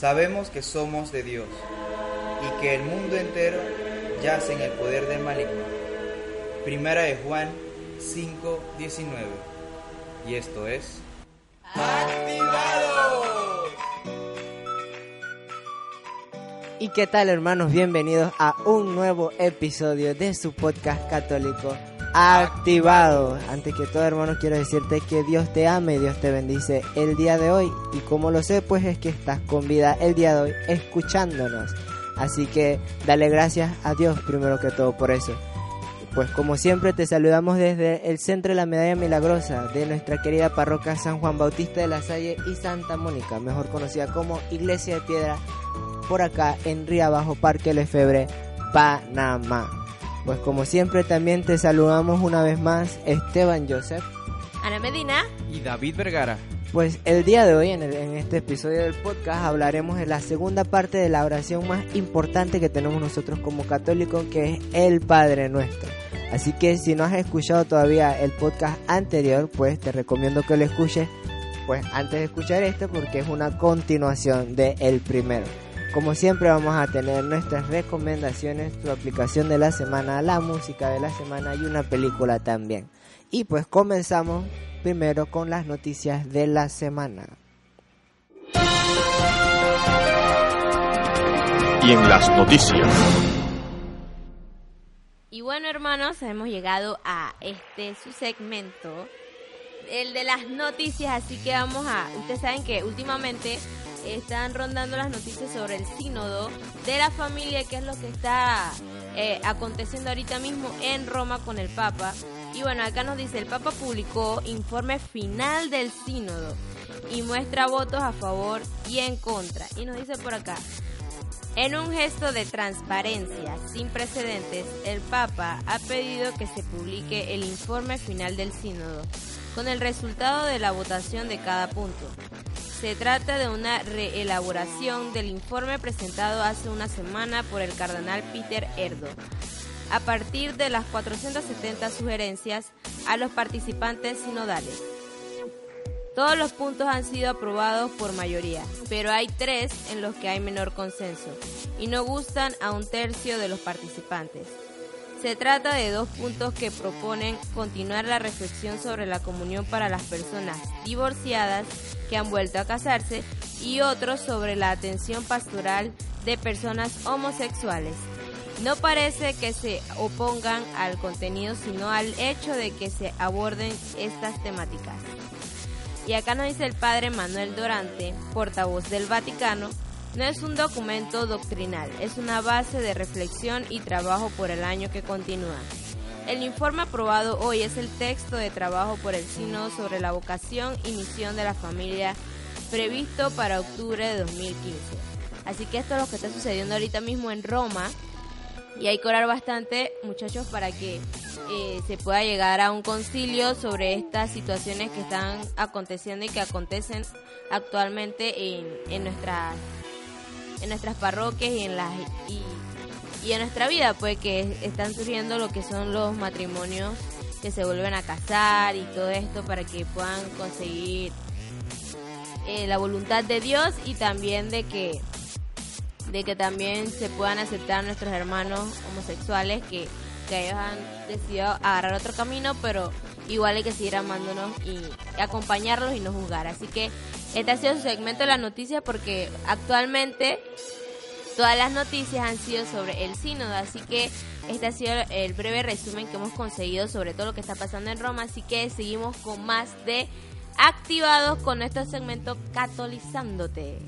Sabemos que somos de Dios y que el mundo entero yace en el poder del maligno. Primera de Juan 5:19. Y esto es ¡Activado! ¿Y qué tal hermanos? Bienvenidos a un nuevo episodio de su podcast católico activado. Antes que todo hermanos quiero decirte que Dios te ama y Dios te bendice el día de hoy. Y como lo sé, pues es que estás con vida el día de hoy escuchándonos. Así que dale gracias a Dios primero que todo por eso. Pues como siempre te saludamos desde el centro de la Medalla Milagrosa de nuestra querida parroquia San Juan Bautista de la Salle y Santa Mónica, mejor conocida como Iglesia de Piedra, por acá en Río Bajo Parque Lefebre, Panamá. Pues como siempre también te saludamos una vez más Esteban Joseph, Ana Medina y David Vergara. Pues el día de hoy en, el- en este episodio del podcast hablaremos de la segunda parte de la oración más importante que tenemos nosotros como católicos que es el Padre Nuestro. Así que si no has escuchado todavía el podcast anterior, pues te recomiendo que lo escuches pues antes de escuchar este porque es una continuación de el primero. Como siempre vamos a tener nuestras recomendaciones, tu aplicación de la semana, la música de la semana y una película también. Y pues comenzamos primero con las noticias de la semana. Y en las noticias. Y bueno, hermanos, hemos llegado a este su segmento, el de las noticias, así que vamos a, ustedes saben que últimamente están rondando las noticias sobre el sínodo de la familia, que es lo que está eh, aconteciendo ahorita mismo en Roma con el Papa. Y bueno, acá nos dice, el Papa publicó informe final del sínodo y muestra votos a favor y en contra. Y nos dice por acá, en un gesto de transparencia sin precedentes, el Papa ha pedido que se publique el informe final del sínodo, con el resultado de la votación de cada punto. Se trata de una reelaboración del informe presentado hace una semana por el cardenal Peter Erdo, a partir de las 470 sugerencias a los participantes sinodales. Todos los puntos han sido aprobados por mayoría, pero hay tres en los que hay menor consenso y no gustan a un tercio de los participantes. Se trata de dos puntos que proponen continuar la reflexión sobre la comunión para las personas divorciadas que han vuelto a casarse y otro sobre la atención pastoral de personas homosexuales. No parece que se opongan al contenido, sino al hecho de que se aborden estas temáticas. Y acá nos dice el padre Manuel Dorante, portavoz del Vaticano, no es un documento doctrinal, es una base de reflexión y trabajo por el año que continúa. El informe aprobado hoy es el texto de trabajo por el Sínodo sobre la vocación y misión de la familia previsto para octubre de 2015. Así que esto es lo que está sucediendo ahorita mismo en Roma y hay que orar bastante, muchachos, para que eh, se pueda llegar a un concilio sobre estas situaciones que están aconteciendo y que acontecen actualmente en, en nuestras en nuestras parroquias y en las y, en nuestra vida, pues que están surgiendo lo que son los matrimonios que se vuelven a casar y todo esto para que puedan conseguir eh, la voluntad de Dios y también de que de que también se puedan aceptar nuestros hermanos homosexuales que, que ellos han decidido agarrar otro camino, pero igual hay que seguir amándonos y acompañarlos y no juzgar. Así que este ha sido su segmento de las noticias porque actualmente todas las noticias han sido sobre el sínodo, así que este ha sido el breve resumen que hemos conseguido sobre todo lo que está pasando en Roma, así que seguimos con más de activados con nuestro segmento Catolizándote.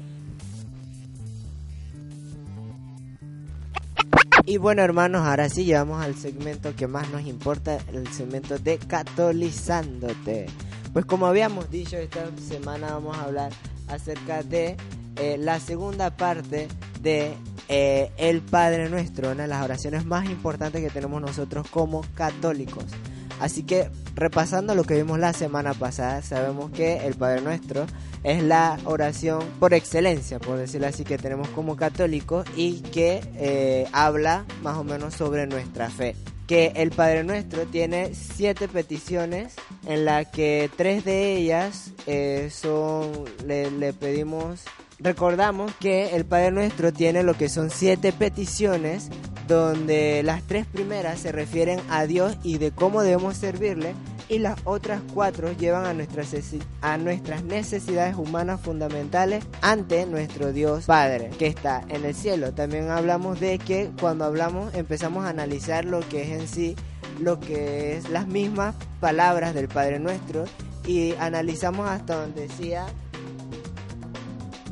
Y bueno hermanos, ahora sí llegamos al segmento que más nos importa, el segmento de Catolizándote. Pues como habíamos dicho, esta semana vamos a hablar acerca de eh, la segunda parte de eh, el Padre Nuestro, una de las oraciones más importantes que tenemos nosotros como católicos. Así que repasando lo que vimos la semana pasada, sabemos que el Padre Nuestro es la oración por excelencia, por decirlo así, que tenemos como católicos y que eh, habla más o menos sobre nuestra fe. Que el Padre Nuestro tiene siete peticiones en las que tres de ellas eh, son, le, le pedimos Recordamos que el Padre Nuestro tiene lo que son siete peticiones, donde las tres primeras se refieren a Dios y de cómo debemos servirle, y las otras cuatro llevan a nuestras, necesidades humanas fundamentales ante nuestro Dios Padre, que está en el cielo. También hablamos de que cuando hablamos empezamos a analizar lo que es en sí, lo que es las mismas palabras del Padre Nuestro, y analizamos hasta donde decía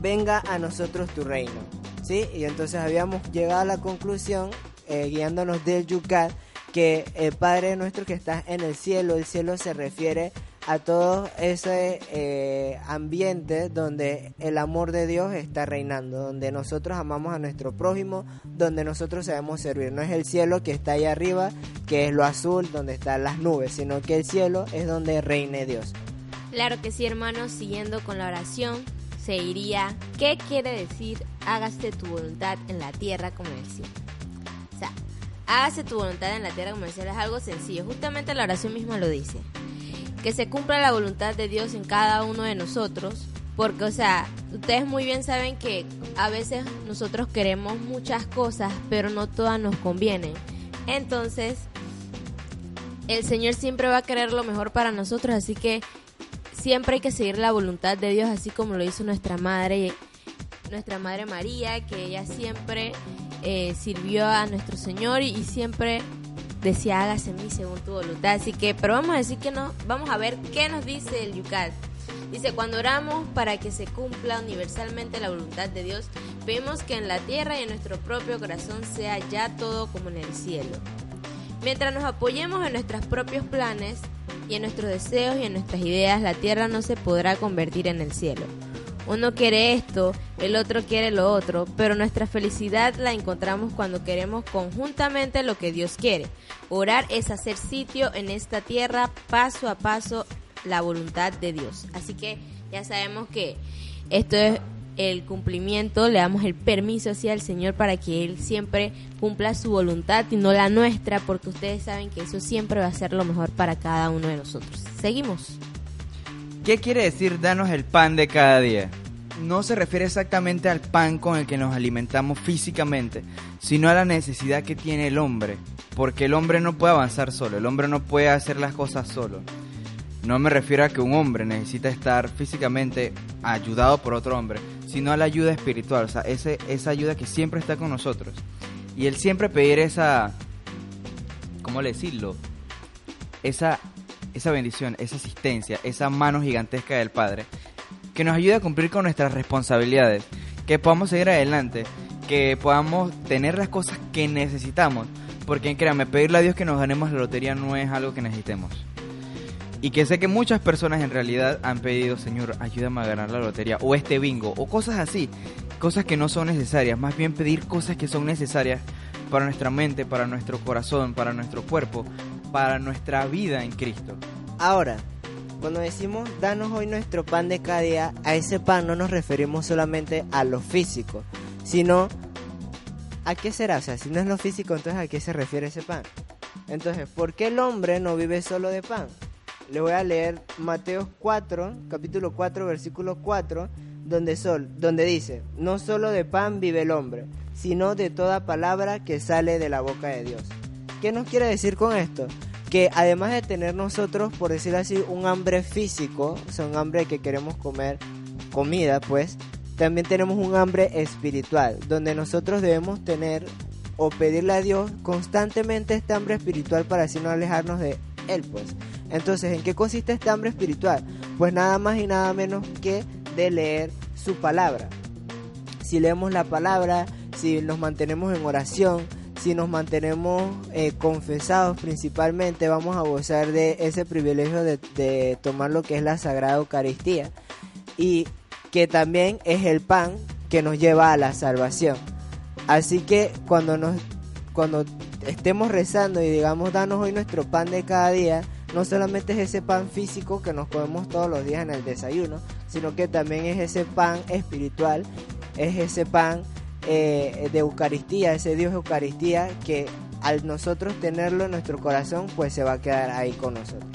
venga a nosotros tu reino. ¿Sí? Y entonces habíamos llegado a la conclusión, eh, guiándonos del Yucat, que el Padre nuestro que está en el cielo, el cielo se refiere a todo ese eh, ambiente donde el amor de Dios está reinando, donde nosotros amamos a nuestro prójimo, donde nosotros sabemos servir. No es el cielo que está ahí arriba, que es lo azul, donde están las nubes, sino que el cielo es donde reine Dios. Claro que sí, hermanos, siguiendo con la oración, se iría, ¿qué quiere decir hágase tu voluntad en la tierra como en el cielo? O sea, hágase tu voluntad en la tierra como el es algo sencillo, justamente la oración misma lo dice. Que se cumpla la voluntad de Dios en cada uno de nosotros, porque, o sea, ustedes muy bien saben que a veces nosotros queremos muchas cosas, pero no todas nos convienen. Entonces, el Señor siempre va a querer lo mejor para nosotros, así que siempre hay que seguir la voluntad de Dios, así como lo hizo nuestra madre, nuestra madre María, que ella siempre eh, sirvió a nuestro Señor y, siempre decía hágase en mí según tu voluntad. Así que, pero vamos a decir que no, vamos a ver qué nos dice el Yucat. Dice, cuando oramos para que se cumpla universalmente la voluntad de Dios, vemos que en la tierra y en nuestro propio corazón sea ya todo como en el cielo. Mientras nos apoyemos en nuestros propios planes, y en nuestros deseos y en nuestras ideas la tierra no se podrá convertir en el cielo. Uno quiere esto, el otro quiere lo otro, pero nuestra felicidad la encontramos cuando queremos conjuntamente lo que Dios quiere. Orar es hacer sitio en esta tierra paso a paso la voluntad de Dios. Así que ya sabemos que esto es el cumplimiento, le damos el permiso así al Señor para que Él siempre cumpla su voluntad y no la nuestra, porque ustedes saben que eso siempre va a ser lo mejor para cada uno de nosotros. Seguimos. ¿Qué quiere decir danos el pan de cada día? No se refiere exactamente al pan con el que nos alimentamos físicamente, sino a la necesidad que tiene el hombre, porque el hombre no puede avanzar solo, el hombre no puede hacer las cosas solo. No me refiero a que un hombre necesita estar físicamente ayudado por otro hombre, sino a la ayuda espiritual, o sea, ese, esa ayuda que siempre está con nosotros. Y el siempre pedir esa, ¿cómo decirlo? Esa, esa bendición, esa asistencia, esa mano gigantesca del Padre, que nos ayude a cumplir con nuestras responsabilidades, que podamos seguir adelante, que podamos tener las cosas que necesitamos, porque créanme, pedirle a Dios que nos ganemos la lotería no es algo que necesitemos. Y que sé que muchas personas en realidad han pedido, Señor, ayúdame a ganar la lotería, o este bingo, o cosas así, cosas que no son necesarias, más bien pedir cosas que son necesarias para nuestra mente, para nuestro corazón, para nuestro cuerpo, para nuestra vida en Cristo. Ahora, cuando decimos danos hoy nuestro pan de cada día, a ese pan no nos referimos solamente a lo físico, sino a qué será, o sea, si no es lo físico, entonces a qué se refiere ese pan. Entonces, ¿por qué el hombre no vive solo de pan? le voy a leer Mateo 4, capítulo 4, versículo 4, donde, sol, donde dice, no solo de pan vive el hombre, sino de toda palabra que sale de la boca de Dios. ¿Qué nos quiere decir con esto? Que además de tener nosotros, por decirlo así, un hambre físico, o sea, un hambre que queremos comer comida, pues, también tenemos un hambre espiritual, donde nosotros debemos tener o pedirle a Dios constantemente este hambre espiritual para así no alejarnos de Él, pues. Entonces, ¿en qué consiste este hambre espiritual? Pues nada más y nada menos que de leer su palabra. Si leemos la palabra, si nos mantenemos en oración, si nos mantenemos eh, confesados principalmente, vamos a gozar de ese privilegio de, tomar lo que es la Sagrada Eucaristía. Y que también es el pan que nos lleva a la salvación. Así que cuando nos cuando estemos rezando y digamos danos hoy nuestro pan de cada día, no solamente es ese pan físico que nos comemos todos los días en el desayuno, sino que también es ese pan espiritual, es ese pan eh, de Eucaristía, ese Dios Eucaristía que al nosotros tenerlo en nuestro corazón, pues se va a quedar ahí con nosotros.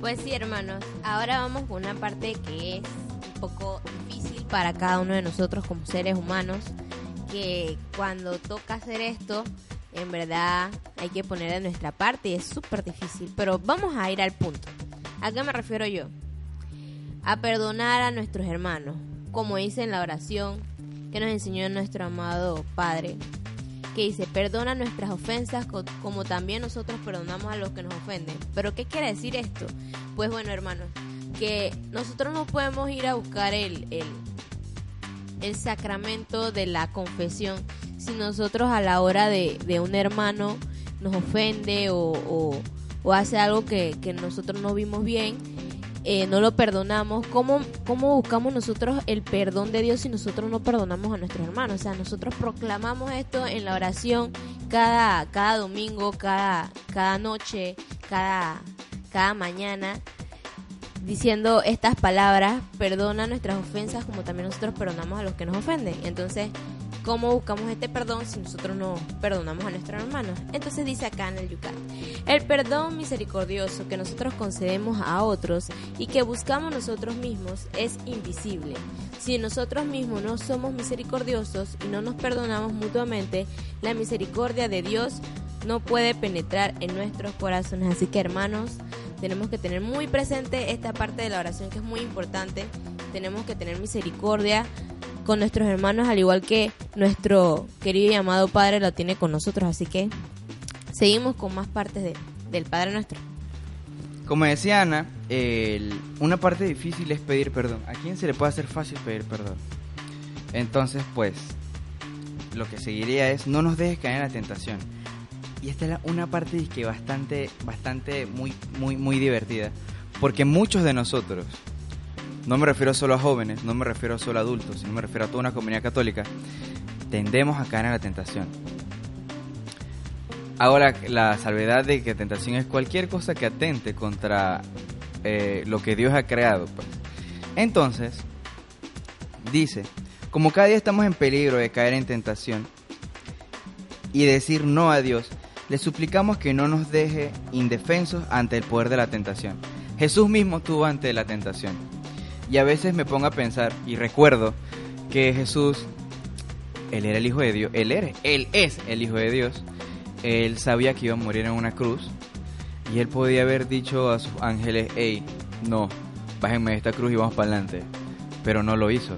Pues sí, hermanos, ahora vamos con una parte que es un poco difícil para cada uno de nosotros como seres humanos, que cuando toca hacer esto, en verdad hay que poner de nuestra parte y es súper difícil, pero vamos a ir al punto. ¿A qué me refiero yo? A perdonar a nuestros hermanos, como dice en la oración que nos enseñó nuestro amado Padre, que dice, perdona nuestras ofensas como también nosotros perdonamos a los que nos ofenden. Pero ¿qué quiere decir esto? Pues bueno, hermanos, que nosotros no podemos ir a buscar el, el, el sacramento de la confesión si nosotros a la hora de, de un hermano nos ofende o, o, o hace algo que, que nosotros no vimos bien eh, no lo perdonamos, ¿cómo, ¿cómo buscamos nosotros el perdón de Dios si nosotros no perdonamos a nuestros hermanos? O sea, nosotros proclamamos esto en la oración cada, cada domingo, cada, cada noche, cada, cada mañana, diciendo estas palabras, perdona nuestras ofensas como también nosotros perdonamos a los que nos ofenden. Entonces, ¿Cómo buscamos este perdón si nosotros no perdonamos a nuestros hermanos? Entonces dice acá en el Yucat, el perdón misericordioso que nosotros concedemos a otros y que buscamos nosotros mismos es invisible. Si nosotros mismos no somos misericordiosos y no nos perdonamos mutuamente, la misericordia de Dios no puede penetrar en nuestros corazones. Así que hermanos, tenemos que tener muy presente esta parte de la oración que es muy importante. Tenemos que tener misericordia con nuestros hermanos, al igual que nuestro querido y amado Padre lo tiene con nosotros. Así que seguimos con más partes de, del Padre nuestro. Como decía Ana, una parte difícil es pedir perdón. ¿A quién se le puede hacer fácil pedir perdón? Entonces, pues, lo que seguiría es no nos dejes caer en la tentación. Y esta es una parte que bastante, bastante, muy, muy, muy divertida. Porque muchos de nosotros, no me refiero solo a jóvenes, no me refiero solo a adultos, sino me refiero a toda una comunidad católica, tendemos a caer en la tentación. Ahora, la salvedad de que tentación es cualquier cosa que atente contra eh, lo que Dios ha creado. Pues. Entonces, dice, como cada día estamos en peligro de caer en tentación y decir no a Dios, le suplicamos que no nos deje indefensos ante el poder de la tentación. Jesús mismo tuvo ante la tentación y a veces me pongo a pensar y recuerdo que Jesús, él era el Hijo de Dios, él, era, él es el Hijo de Dios, él sabía que iba a morir en una cruz y él podía haber dicho a sus ángeles, hey, no, bájenme de esta cruz y vamos para adelante, pero no lo hizo.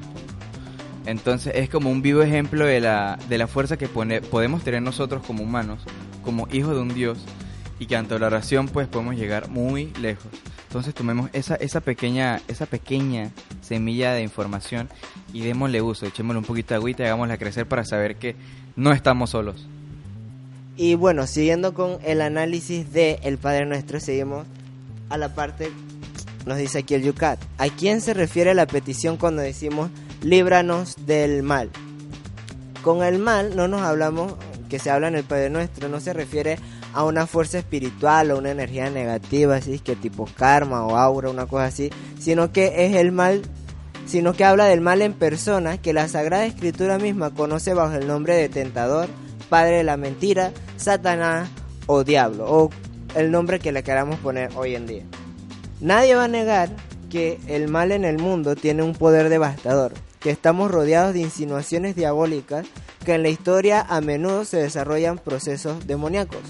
Entonces es como un vivo ejemplo de la, de la fuerza que pone, podemos tener nosotros como humanos, como hijos de un Dios, y que ante la oración pues podemos llegar muy lejos. Entonces tomemos esa, esa, pequeña, esa pequeña semilla de información y démosle uso, echémosle un poquito de agüita y hagámosla crecer para saber que no estamos solos. Y bueno, siguiendo con el análisis de El Padre Nuestro, seguimos a la parte, nos dice aquí el Yucat. ¿A quién se refiere la petición cuando decimos líbranos del mal? Con el mal no nos hablamos, que se habla en el Padre Nuestro, no se refiere a una fuerza espiritual o una energía negativa, así que tipo karma o aura, una cosa así, sino que es el mal, sino que habla del mal en persona que la Sagrada Escritura misma conoce bajo el nombre de tentador, padre de la mentira, Satanás o diablo, o el nombre que le queramos poner hoy en día. Nadie va a negar que el mal en el mundo tiene un poder devastador, que estamos rodeados de insinuaciones diabólicas que en la historia a menudo se desarrollan procesos demoníacos.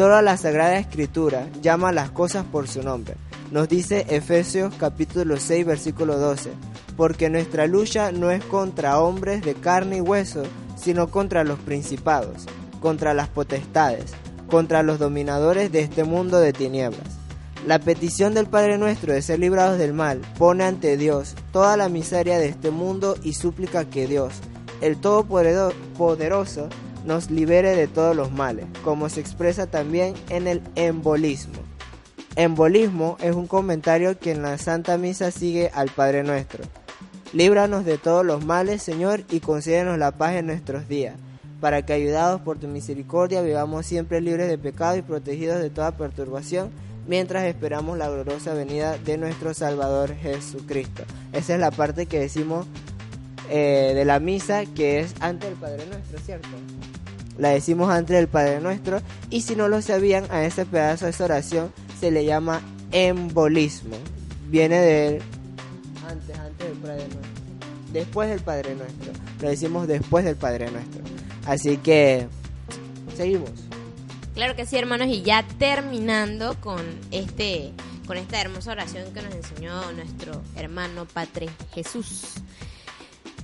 Solo la Sagrada Escritura llama las cosas por su nombre. Nos dice Efesios capítulo 6 versículo 12, porque nuestra lucha no es contra hombres de carne y hueso, sino contra los principados, contra las potestades, contra los dominadores de este mundo de tinieblas. La petición del Padre nuestro de ser librados del mal pone ante Dios toda la miseria de este mundo y súplica que Dios, el Todopoderoso, nos libere de todos los males, como se expresa también en el embolismo. Embolismo es un comentario que en la Santa Misa sigue al Padre Nuestro. Líbranos de todos los males, Señor, y concédenos la paz en nuestros días, para que, ayudados por tu misericordia, vivamos siempre libres de pecado y protegidos de toda perturbación, mientras esperamos la gloriosa venida de nuestro Salvador Jesucristo. Esa es la parte que decimos eh, de la misa, que es antes del Padre Nuestro, ¿cierto? La decimos antes del Padre Nuestro, y si no lo sabían, a ese pedazo de esa oración se le llama embolismo. Viene de antes, antes del Padre Nuestro. Después del Padre Nuestro. Lo decimos después del Padre Nuestro. Así que seguimos. Claro que sí, hermanos, y ya terminando con este con esta hermosa oración que nos enseñó nuestro hermano Padre Jesús.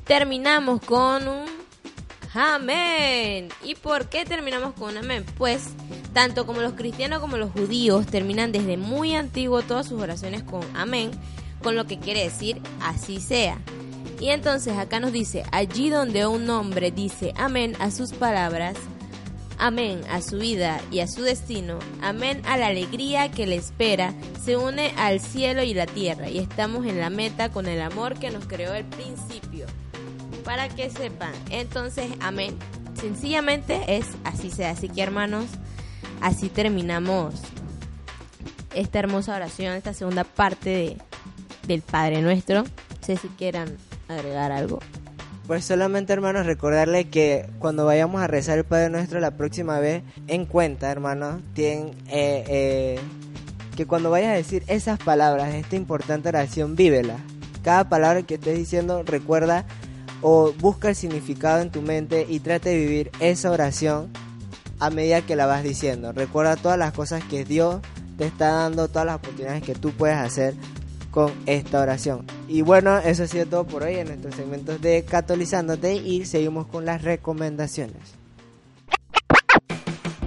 Terminamos con un amén. ¿Y por qué terminamos con un amén? Pues tanto como los cristianos como los judíos terminan desde muy antiguo todas sus oraciones con amén, con lo que quiere decir así sea. Y entonces acá nos dice, allí donde un hombre dice amén a sus palabras, amén a su vida y a su destino, amén a la alegría que le espera, se une al cielo y la tierra y estamos en la meta con el amor que nos creó el principio. Para que sepan, entonces amén. Sencillamente es así sea. Así que hermanos, así terminamos esta hermosa oración, esta segunda parte de, del Padre Nuestro. No sé si quieran agregar algo. Pues solamente hermanos recordarle que cuando vayamos a rezar el Padre Nuestro la próxima vez, en cuenta hermanos, eh, eh, que cuando vayas a decir esas palabras, esta importante oración, vívela. Cada palabra que estés diciendo recuerda o busca el significado en tu mente y trate de vivir esa oración a medida que la vas diciendo. Recuerda todas las cosas que Dios te está dando, todas las oportunidades que tú puedes hacer con esta oración. Y bueno, eso ha sido todo por hoy en nuestros segmentos de Catolizándote y seguimos con las recomendaciones.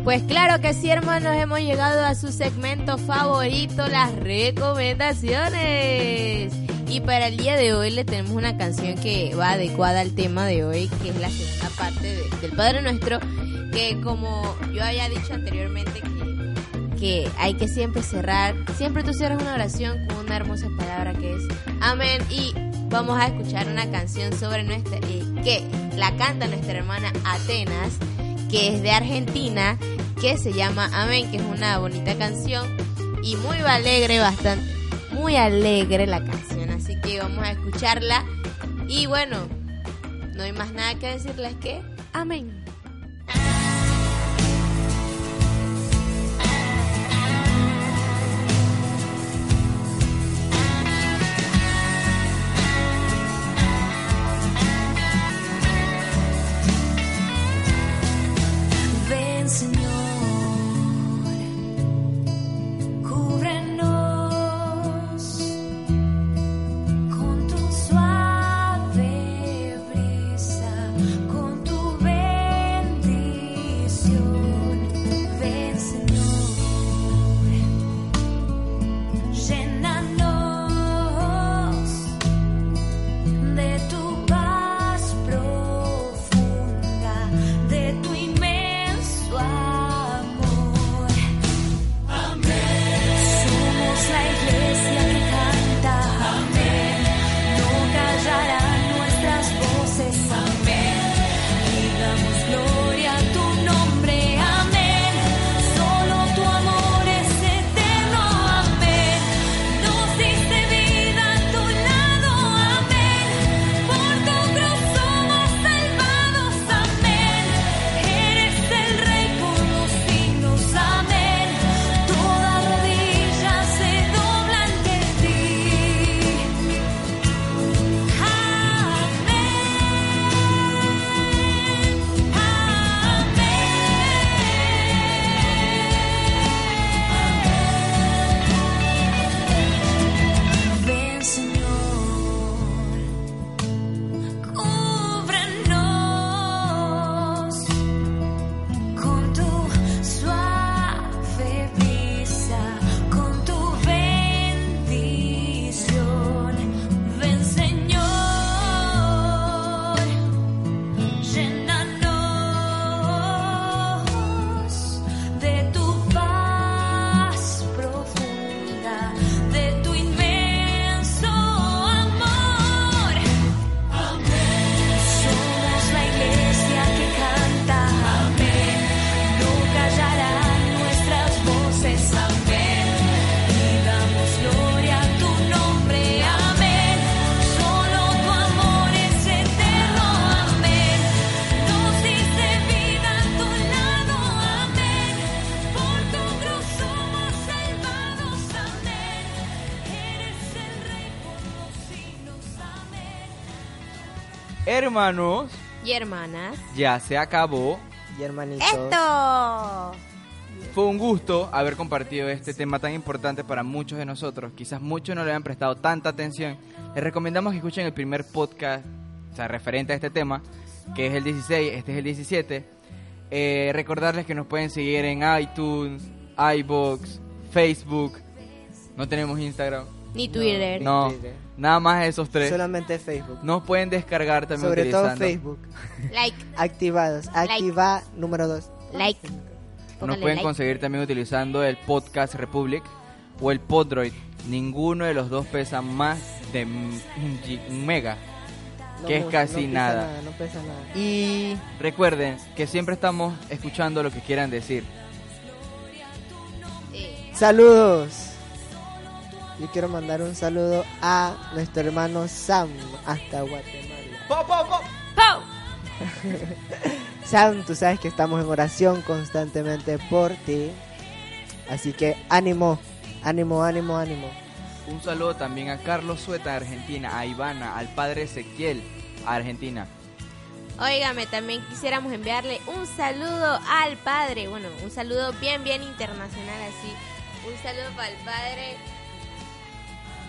Pues claro que sí, hermanos, hemos llegado a su segmento favorito, las recomendaciones. Y para el día de hoy le tenemos una canción que va adecuada al tema de hoy, que es la segunda parte de- del Padre Nuestro, que como yo había dicho anteriormente que, hay que siempre cerrar, siempre tú cierras una oración con una hermosa palabra que es amén. Y vamos a escuchar una canción sobre nuestra eh, que la canta nuestra hermana Atenas, que es de Argentina, que se llama Amén, que es una bonita canción y muy alegre, bastante, muy alegre la canción, que vamos a escucharla y bueno, no hay más nada que decirles que Amén. Hermanos, Y hermanas. ya se acabó. Y hermanitos. ¡Esto! Fue un gusto haber compartido este tema tan importante para muchos de nosotros. Quizás muchos no le hayan prestado tanta atención. Les recomendamos que escuchen el primer podcast, o sea, referente a este tema, que es el 16, este es el 17. Eh, recordarles que nos pueden seguir en iTunes, iBox, Facebook. No tenemos Instagram. Ni Twitter. No, Twitter. nada más esos tres. Solamente Facebook. Nos pueden descargar también Sobre todo utilizando. Facebook. Like, Activados. Activa número 2. like. Nos pueden like. conseguir también utilizando el Podcast Republic o el Podroid. Ninguno de los dos pesa más de un mega. Que es casi nada. No pesa nada. Y recuerden que siempre estamos escuchando lo que quieran decir. Saludos. Yo quiero mandar un saludo a nuestro hermano Sam hasta Guatemala. ¡Pau! Sam, tú sabes que estamos en oración constantemente por ti. Así que ánimo, ánimo, ánimo, ánimo. Un saludo también a Carlos Sueta de Argentina, a Ivana, al padre Ezequiel a Argentina. Óigame, también quisiéramos enviarle un saludo al padre. Bueno, un saludo bien, bien internacional así. Un saludo para el padre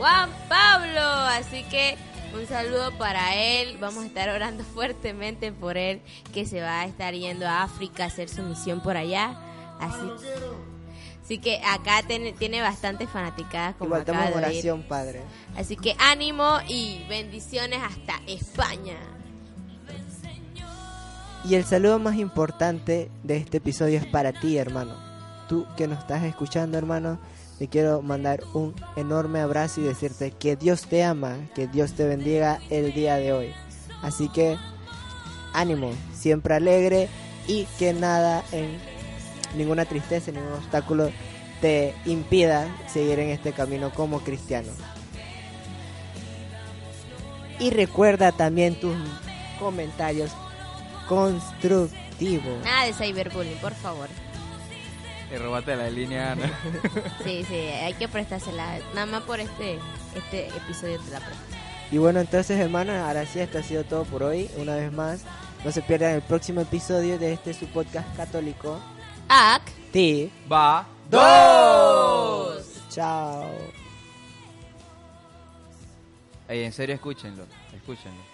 Juan Pablo. Así que un saludo para él. Vamos a estar orando fuertemente por él, que se va a estar yendo a África a hacer su misión por allá. Así, así que acá tiene, tiene bastantes fanaticadas como Igual acaba de oración, Padre. Así que ánimo y bendiciones hasta España. Y el saludo más importante de este episodio es para ti, hermano. Tú que nos estás escuchando, hermano, te quiero mandar un enorme abrazo y decirte que Dios te ama, que Dios te bendiga el día de hoy. Así que ánimo, siempre alegre y que nada en ninguna tristeza, ningún obstáculo te impida seguir en este camino como cristiano. Y recuerda también tus comentarios constructivos. Nada de cyberbullying, por favor. Te robaste la línea, Ana. Sí, sí, hay que prestársela. Nada más por este, este episodio te la presto. Y bueno, entonces hermanos, ahora sí, esto ha sido todo por hoy. Una vez más, no se pierdan el próximo episodio de este su podcast católico. Ac. Ti. Va. Dos. Chao. Ey, en serio, escúchenlo. Escúchenlo.